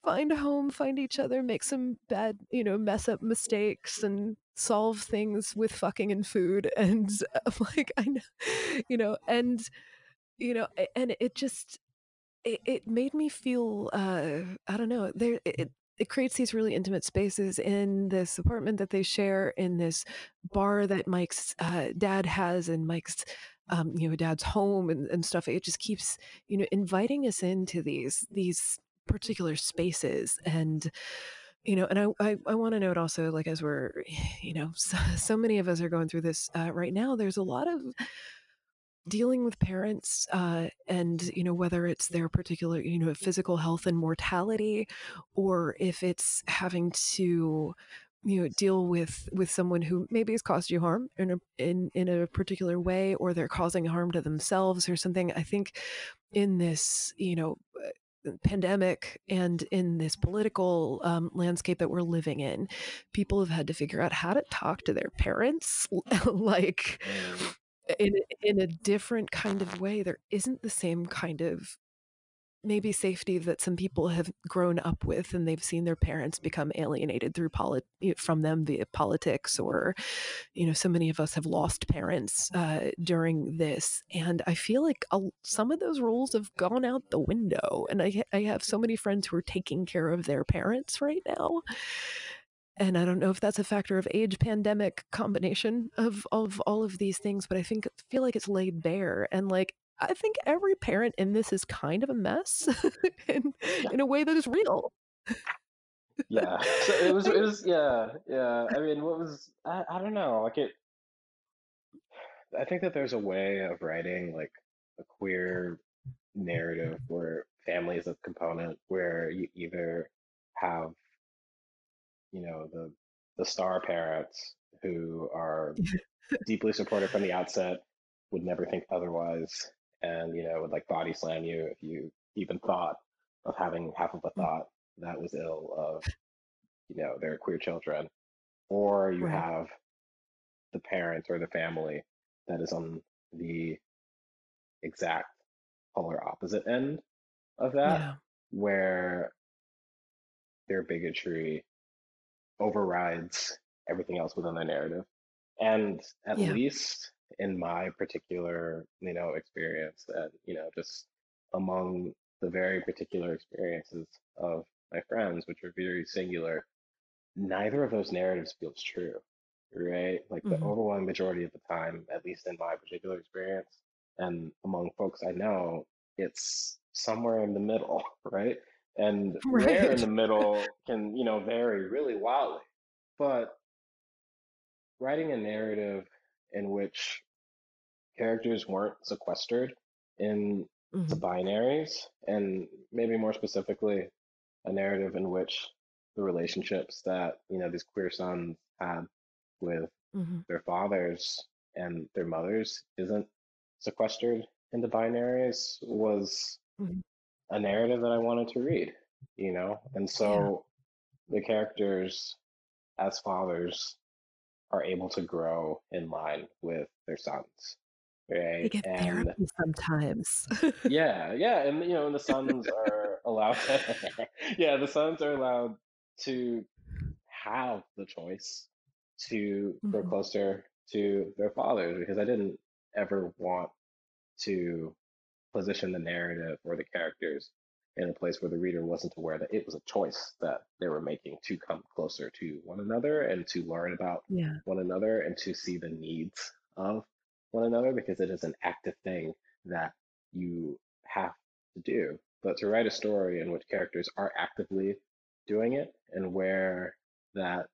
find a home, find each other, make some bad, you know, mess up mistakes and solve things with fucking and food. And I'm like, I know, you know, and, you know, and it just, it, it made me feel, uh, I don't know, there, it, it creates these really intimate spaces in this apartment that they share in this bar that Mike's uh, dad has and Mike's um, you know, dad's home and, and stuff. It just keeps, you know, inviting us into these these particular spaces and you know and i i, I want to note also like as we're you know so, so many of us are going through this uh, right now there's a lot of dealing with parents uh, and you know whether it's their particular you know physical health and mortality or if it's having to you know deal with with someone who maybe has caused you harm in a in in a particular way or they're causing harm to themselves or something i think in this you know uh, pandemic and in this political um, landscape that we're living in people have had to figure out how to talk to their parents like. In in a different kind of way there isn't the same kind of maybe safety that some people have grown up with and they've seen their parents become alienated through polit- from them via politics or you know so many of us have lost parents uh, during this. And i feel like a, some of those rules have gone out the window and I, I have so many friends who are taking care of their parents right now and I don't know if that's a factor of age, pandemic, combination of of all of these things, but I think feel like it's laid bare. And like I think every parent in this is kind of a mess in, yeah. in a way that is real. yeah. So it was, it was, yeah, yeah. I mean, what was, I, I don't know, like it, I think that there's a way of writing like a queer narrative where family is a component where you either have, you know, the, the star parents who are deeply supportive from the outset would never think otherwise and you know would like body slam you if you even thought of having half of a mm. thought that was ill of you know their queer children or you right. have the parent or the family that is on the exact polar opposite end of that yeah. where their bigotry overrides everything else within the narrative and at yeah. least in my particular, you know, experience and, you know, just among the very particular experiences of my friends, which are very singular, neither of those narratives feels true, right? Like the mm-hmm. overwhelming majority of the time, at least in my particular experience, and among folks I know, it's somewhere in the middle, right? And right. where in the middle can, you know, vary really wildly. but writing a narrative in which characters weren't sequestered into hmm binaries, and maybe more specifically, a narrative in which the relationships that you know these queer sons had with hmm their fathers and their mothers isn't sequestered in the binaries was hmm a narrative that I wanted to read, you know? And Yeah. so the characters as fathers are able to grow in line with their sons, Right. They get And therapy sometimes. yeah, yeah, and you know, and the sons are allowed yeah, the sons are allowed to have the choice to grow hmm closer to their fathers because I didn't ever want to position the narrative or the characters in a place where the reader wasn't aware that it was a choice that they were making to come closer to one another and to learn about Yeah. one another and to see the needs of one another because it is an active thing that you have to do. But to write a story in which characters are actively doing it and where that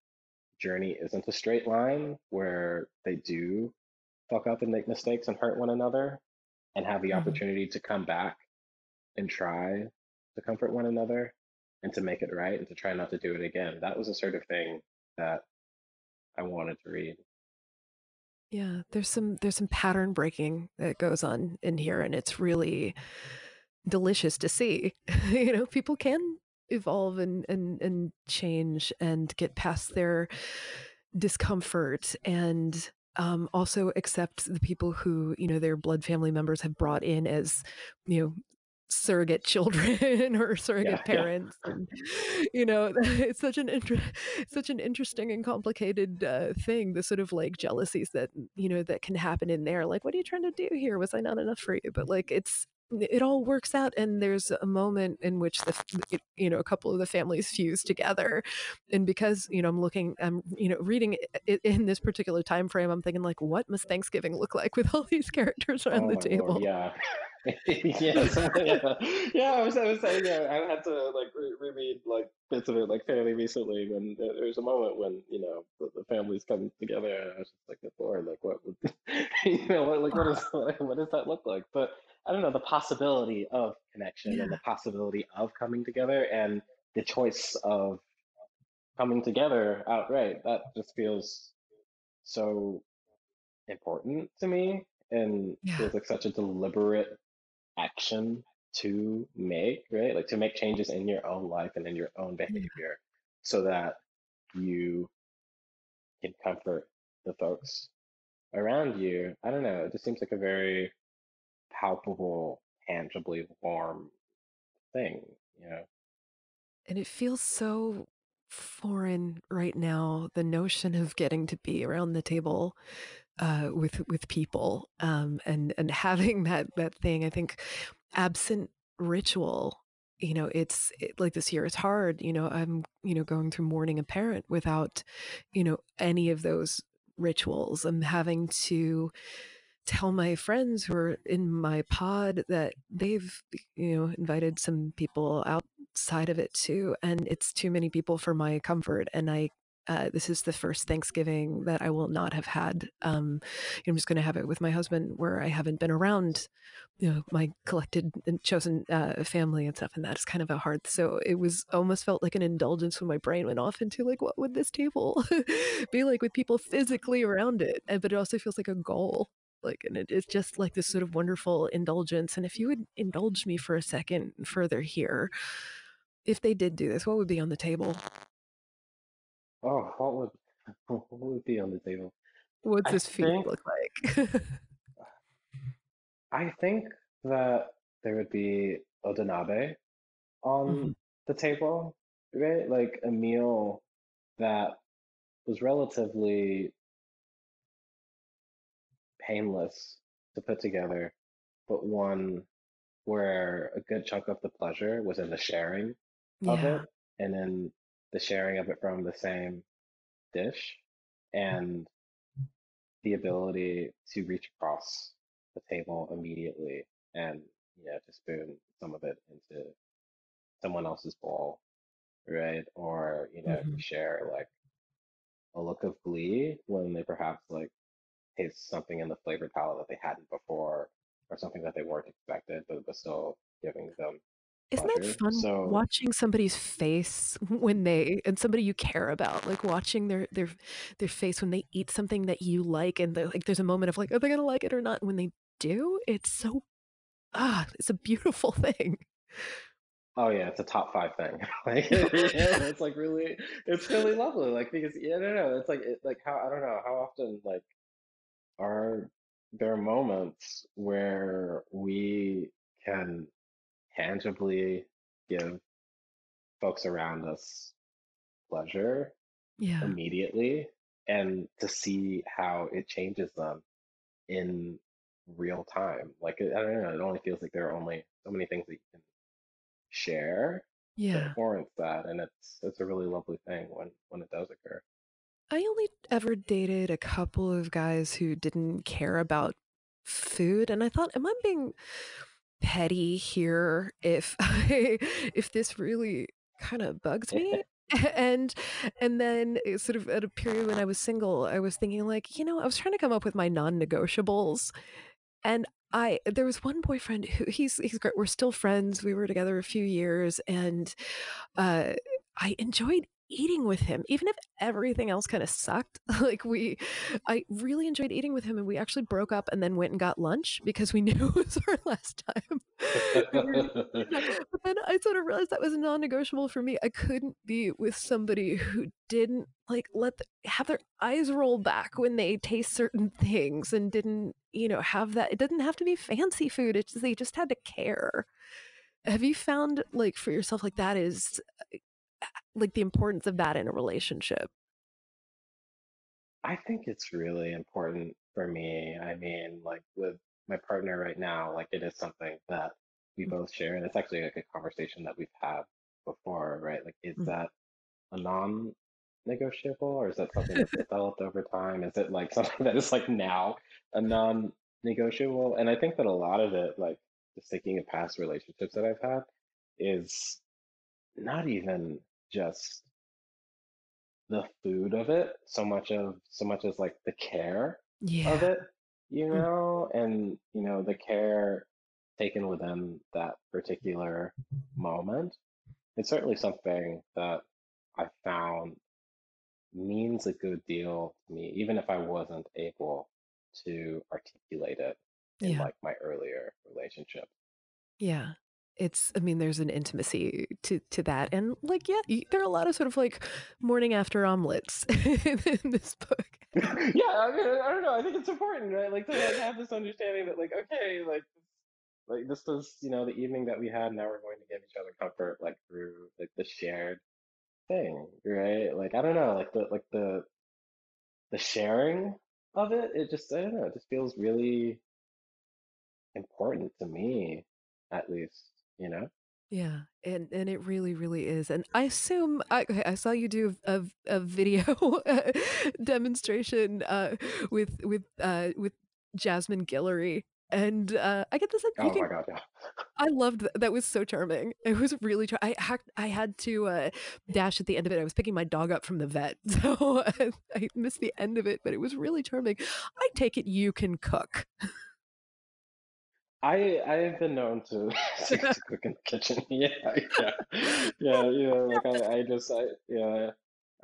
journey isn't a straight line, where they do fuck up and make mistakes and hurt one another and have the hmm opportunity to come back and try to comfort one another and to make it right and to try not to do it again. That was the sort of thing that I wanted to read. Yeah. There's some there's some pattern breaking that goes on in here, and it's really delicious to see. you know, people can evolve and and and change and get past their discomfort and um, also accept the people who you know their blood family members have brought in as you know surrogate children or surrogate yeah. parents and you know it's such an inter- such an interesting and complicated uh, thing the sort of like jealousies that you know that can happen in there like what are you trying to do here was i not enough for you but like it's it all works out and there's a moment in which the you know a couple of the families fuse together and because you know i'm looking i'm you know reading it in this particular time frame i'm thinking like what must thanksgiving look like with all these characters around Oh the my lord, table yeah. Yeah, yeah, yeah. I was, I was saying, yeah. I had to like re reread like bits of it like fairly recently when there, there was a moment when you know the, the families come together, and I was just like, "Good Lord, like what would you know, what, like what is like, what does that look like?" But I don't know the possibility of connection and the possibility of coming together and the choice of coming together outright. That just feels so important to me and yeah feels like such a deliberate action to make, right? Like to make changes in your own life and in your own yeah behavior so that you can comfort the folks around you. I don't know. It just seems like a very palpable, tangibly warm thing, you know? And it feels so foreign right now, the notion of getting to be around the table uh, with with people um, and and having that that thing. I think absent ritual, you know, it's it, like this year is hard. You know, I'm you know going through mourning a parent without you know any of those rituals. I'm having to tell my friends who are in my pod that they've you know invited some people outside of it too and it's too many people for my comfort and i uh, this is the first Thanksgiving that I will not have had. Um, I'm just going to have it with my husband, where I haven't been around, you know, my collected and chosen uh, family and stuff, and that is kind of a hard. So it was almost felt like an indulgence when my brain went off into like, what would this table be like with people physically around it? And, but it also feels like a goal like and it is just like this sort of wonderful indulgence and if you would indulge me for a second further here if they did do this what would be on the table Oh, what would what would be on the table? what's I this think look like I think that there would be Odonabe hmm on the table, right? Like a meal that was relatively painless to put together, but one where a good chunk of the pleasure was in the sharing of yeah. it and in the sharing of it from the same dish and the ability to reach across the table immediately and you know to spoon some of it into someone else's bowl, right? Or you know to hmm share like a look of glee when they perhaps like taste something in the flavor palette that they hadn't before, or something that they weren't expected, but was still giving them Isn't that fun So watching somebody's face when they and somebody you care about, like watching their their their face when they eat something that you like and like there's a moment of like, are they gonna like it or not? And when they do, it's so ah, it's a beautiful thing. Oh yeah, it's a top five thing. Like it's like really, it's really lovely. Like because yeah, no, no, it's like it, like how I don't know how often like are there moments where we can tangibly give folks around us pleasure Yeah. immediately, and to see how it changes them in real time. Like I don't know, it only feels like there are only so many things that you can share that Yeah. warrants that, and it's it's a really lovely thing when when it does occur. I only ever dated a couple of guys who didn't care about food, and I thought, am I being petty here if I if this really kind of bugs me? And and then sort of at a period when I was single, I was thinking like, you know, I was trying to come up with my non-negotiables and I there was one boyfriend who he's he's great. We're still friends. We were together a few years and uh I enjoyed eating with him even if everything else kind of sucked. Like we I really enjoyed eating with him and we actually broke up and then went and got lunch because we knew it was our last time. but then I sort of realized that was non-negotiable for me. I couldn't be with somebody who didn't like let the, have their eyes roll back when they taste certain things and didn't, you know, have that. It didn't have to be fancy food. It's just, they just had to care. Have you found like for yourself like that is uh, like the importance of that in a relationship? I think it's really important for me. I mean, like with my partner right now, like it is something that we both share, and it's actually like a conversation that we've had before, right? Like, is Mm. that a non-negotiable, or is that something that's developed over time? Is it like something that is like now a non-negotiable? And I think that a lot of it, like just thinking of past relationships that I've had, is not even just the food of it so much of so much as like the care yeah. of it you Mm. know and you know the care taken within that particular moment it's certainly something that i found means a good deal to me even if i wasn't able to articulate it in Yeah. like my earlier relationship Yeah. It's I mean, there's an intimacy to to that, and, like, yeah, there are a lot of sort of, like, morning after omelets in this book. yeah i mean i don't know i think it's important right? Like to like have this understanding that like okay like like this was you know the evening that we had now we're going to give each other comfort like through like the shared thing right? Like i don't know like the like the the sharing of it it just i don't know it just feels really important to me at least you know Yeah, and and it really, really is, and I assume I I saw you do a, a video demonstration, uh, with with, uh, with Jasmine Guillory, and, uh, I get the sense oh can my god yeah I loved that that was so charming. It was really char I hack I had to, uh, dash at the end of it. I was picking my dog up from the vet, so I missed the end of it, but it was really charming. I take it you can cook. I I have been known to to, cook in the kitchen. Yeah, yeah, yeah. You know, like I, I just I yeah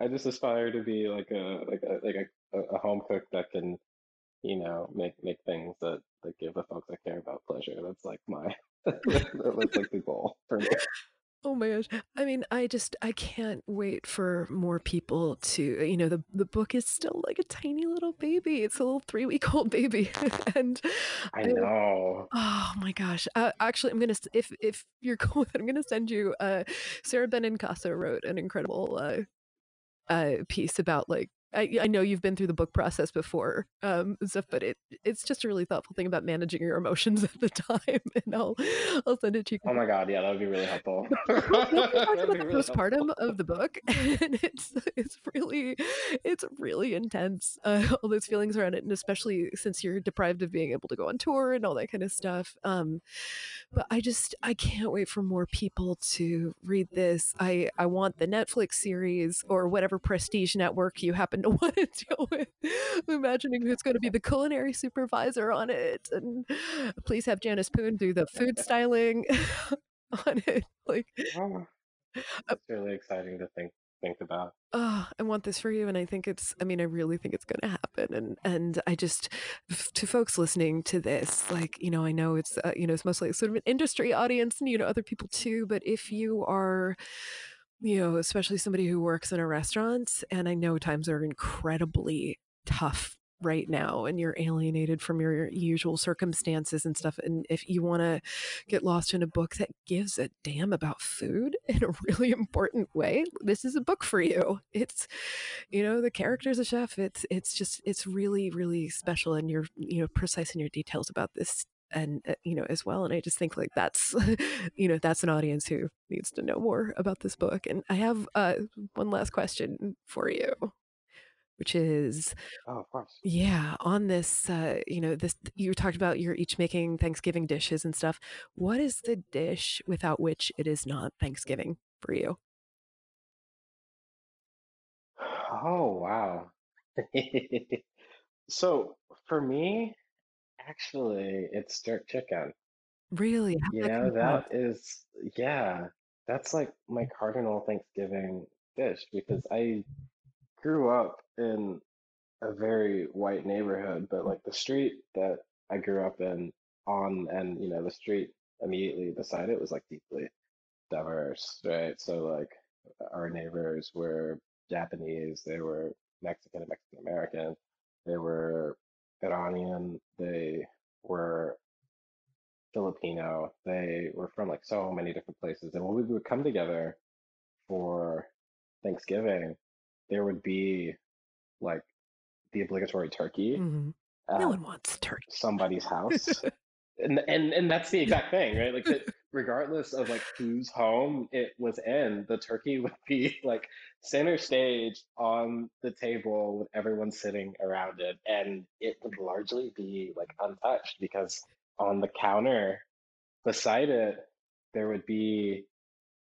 I just aspire to be like a like a like a, a home cook that can you know make make things that that give the folks that care about pleasure. That's like my that's like the goal for me. Oh my gosh. I mean, I just I can't wait for more people to, you know, the the book is still like a tiny little baby. It's a little three-week-old baby. And I I know. oh my gosh. Uh, actually, I'm gonna if if you're cool with it, I'm gonna send you, uh, Sara Benincasa wrote an incredible, uh uh, piece about like I I know you've been through the book process before, um, and stuff, but it it's just a really thoughtful thing about managing your emotions at the time, and I'll I'll send it to you. Oh my God, yeah, that would be really helpful. The book the book talks about the really postpartum helpful. of the book, and it's it's really it's really intense, uh, all those feelings around it, and especially since you're deprived of being able to go on tour and all that kind of stuff. Um, but I just I can't wait for more people to read this. I I want the Netflix series or whatever prestige network you happen don't want to deal with imagining who's going to be the culinary supervisor on it. And please have Janice Poon do the food styling on it. Like, oh, it's really exciting to think think about. Oh, I want this for you, and I think it's. I mean, I really think it's going to happen, and and I just to folks listening to this, like you know, I know it's uh, you know it's mostly sort of an industry audience, and you know other people too, but if you are you know, especially somebody who works in a restaurant, and I know times are incredibly tough right now and you're alienated from your usual circumstances and stuff and if you want to get lost in a book that gives a damn about food in a really important way this is a book for you. It's you know the character's a chef it's it's just it's really really special and you're you know precise in your details about this and uh, you know as well and i just think like that's you know that's an audience who needs to know more about this book and i have uh one last question for you which is oh, of course. Yeah, on this, uh, you know, this you talked about you're each making Thanksgiving dishes and stuff. What is the dish without which it is not Thanksgiving for you? Oh, wow. so for me, actually, it's jerk chicken. Really? You know, that is, yeah, that's like my cardinal Thanksgiving dish because I grew up in a very white neighborhood, but like the street that I grew up in on and you know the street immediately beside it was like deeply diverse, right? So like our neighbors were Japanese, they were Mexican and Mexican American, they were Iranian, they were Filipino, they were from like so many different places. And when we would come together for Thanksgiving, there would be like the obligatory turkey. Mm-hmm. No one wants turkey. Somebody's house. and and and that's the exact thing, right? Like that regardless of like whose home it was in, the turkey would be like center stage on the table with everyone sitting around it. And it would largely be like untouched because on the counter beside it, there would be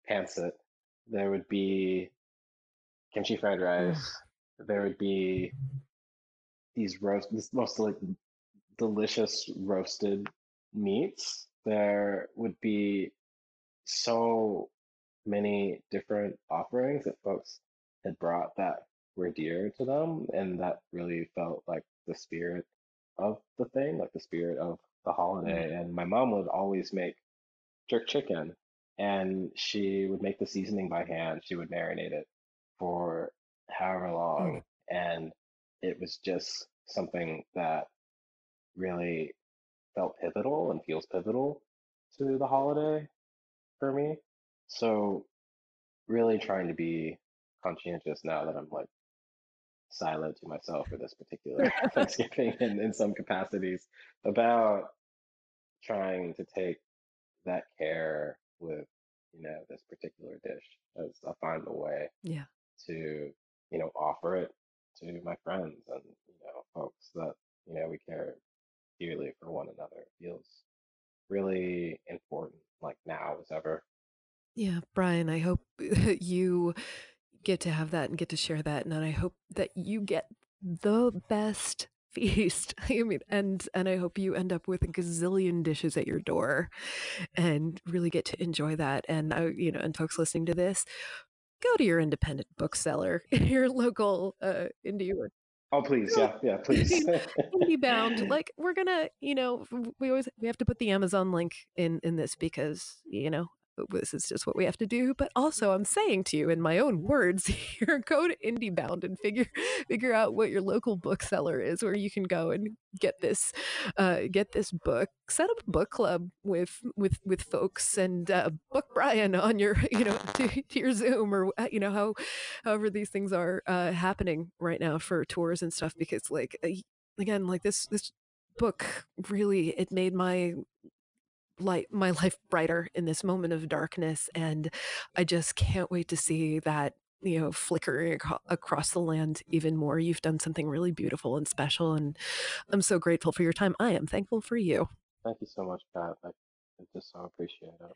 pancit. There would be kimchi fried mm. rice. there would be these roast, this most like delicious roasted meats. There would be so many different offerings that folks had brought that were dear to them, and that really felt like the spirit of the thing, like the spirit of the holiday. Mm. And my mom would always make jerk chicken, and she would make the seasoning by hand. She would marinate it for however long. Mm. And it was just something that really felt pivotal and feels pivotal to the holiday for me. So, really trying to be conscientious now that I'm like silent to myself for this particular Thanksgiving in, in some capacities about trying to take that care with you know this particular dish as I find a way yeah to you know offer it to my friends and you know folks that you know we care dearly for one another feels really important like now as ever yeah Bryan i hope you get to have that and get to share that and i hope that you get the best feast i mean and and i hope you end up with a gazillion dishes at your door and really get to enjoy that and i you know and folks listening to this go to your independent bookseller, your local uh, indie. Oh please, yeah, yeah, please. IndieBound. Like we're gonna, you know, we always we have to put the Amazon link in in this because you know this is just what we have to do. But also, I'm saying to you in my own words here, go to IndieBound and figure figure out what your local bookseller is, where you can go and get this uh, get this book. Set up a book club with with with folks and uh, book Bryan on your you know to, to your Zoom or uh, you know how however these things are uh, happening right now for tours and stuff. Because like again, like this this book really it made my light my life brighter in this moment of darkness and i just can't wait to see that you know flickering ac- across the land even more. You've done something really beautiful and special and i'm so grateful for your time. I am thankful for you. Thank you so much Kat. I, I just so appreciate it.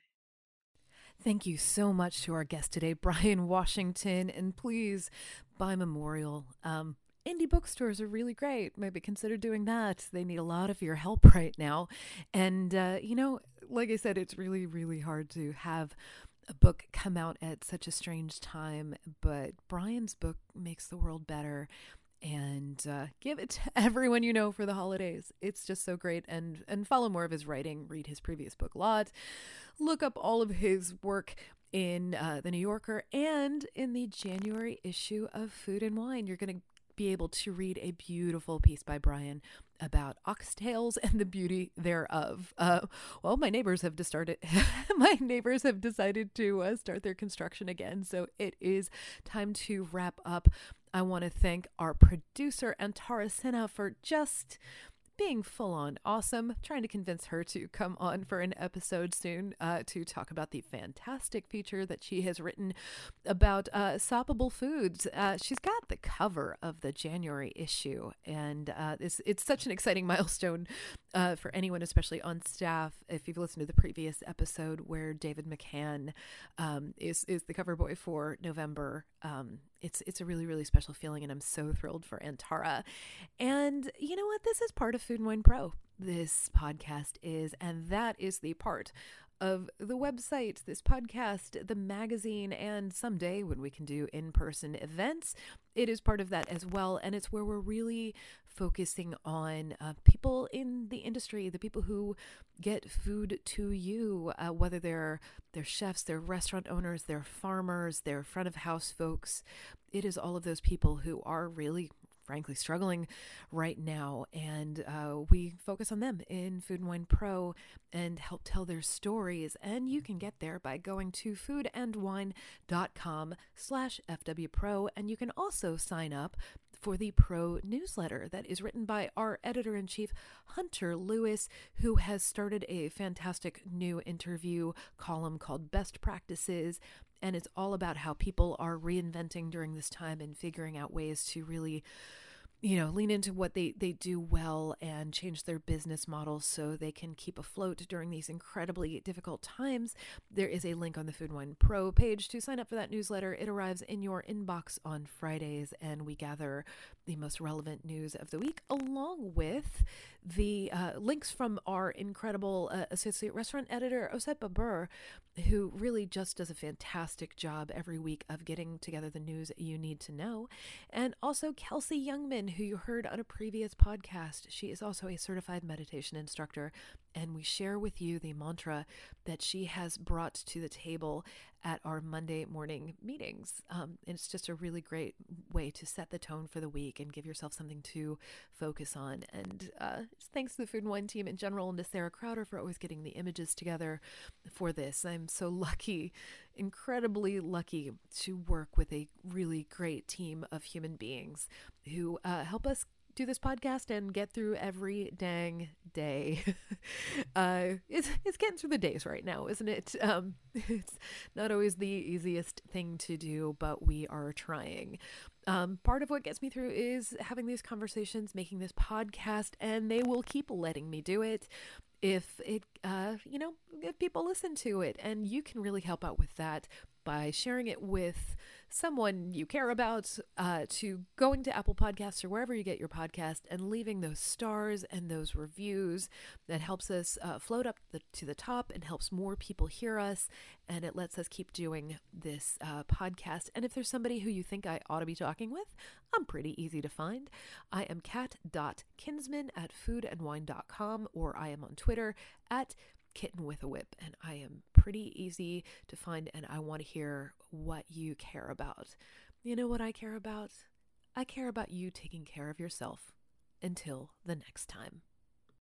Thank you so much to our guest today, Bryan Washington. And please, buy memorial, um, indie bookstores are really great. Maybe consider doing that. They need a lot of your help right now. And, uh, you know, like I said, it's really, really hard to have a book come out at such a strange time, but Bryan's book makes the world better. And uh, give it to everyone you know for the holidays. It's just so great. And and follow more of his writing. Read his previous book, Lot. Look up all of his work in uh, the New Yorker and in the January issue of Food and Wine. You're going to be able to read a beautiful piece by Bryan about oxtails and the beauty thereof. Uh, well, my neighbors have started. my neighbors have decided to uh, start their construction again, so it is time to wrap up. I want to thank our producer Antara Sinha for just being full on awesome, trying to convince her to come on for an episode soon uh, to talk about the fantastic feature that she has written about uh, Soppable Foods. Uh, she's got the cover of the January issue, and uh, it's, it's such an exciting milestone uh, for anyone, especially on staff. If you've listened to the previous episode where David McCann um, is, is the cover boy for November, um, it's it's a really really special feeling and I'm so thrilled for Antara. And you know what? This is part of Food and Wine Pro. This podcast is and that is the part of the website, this podcast, the magazine, and someday when we can do in person events, it is part of that as well. And it's where we're really focusing on uh, people in the industry, the people who get food to you, uh, whether they're they're chefs, they're restaurant owners, they're farmers, they're front of house folks. It is all of those people who are really frankly struggling right now. And uh, we focus on them in Food and Wine Pro and help tell their stories. And you can get there by going to foodandwine.com slash FWPro. And you can also sign up for the Pro newsletter that is written by our editor in chief, Hunter Lewis, who has started a fantastic new interview column called Best Practices. And it's all about how people are reinventing during this time and figuring out ways to really you know, lean into what they, they do well and change their business model so they can keep afloat during these incredibly difficult times. There is a link on the Food Wine Pro page to sign up for that newsletter. It arrives in your inbox on Fridays, and we gather the most relevant news of the week along with the uh, links from our incredible uh, associate restaurant editor, Oset Babur, who really just does a fantastic job every week of getting together the news you need to know. And also Kelsey Youngman, who you heard on a previous podcast. She is also a certified meditation instructor and we share with you the mantra that she has brought to the table at our Monday morning meetings. Um, and it's just a really great way to set the tone for the week and give yourself something to focus on. And uh, thanks to the Food and Wine team in general and to Sarah Crowder for always getting the images together for this. I'm so lucky, incredibly lucky to work with a really great team of human beings who uh, help us do this podcast and get through every dang day. uh, it's it's getting through the days right now, isn't it? Um, it's not always the easiest thing to do, but we are trying. Um, part of what gets me through is having these conversations, making this podcast, and they will keep letting me do it if it, uh, you know, if people listen to it, and you can really help out with that by sharing it with someone you care about, uh, to going to Apple Podcasts or wherever you get your podcast and leaving those stars and those reviews. That helps us uh, float up the, to the top and helps more people hear us. And it lets us keep doing this uh, podcast. And if there's somebody who you think I ought to be talking with, I'm pretty easy to find. I am kat.kinsman at foodandwine.com or I am on Twitter at kitten with a whip and I am pretty easy to find and I want to hear what you care about. You know what I care about? I care about you taking care of yourself. Until the next time.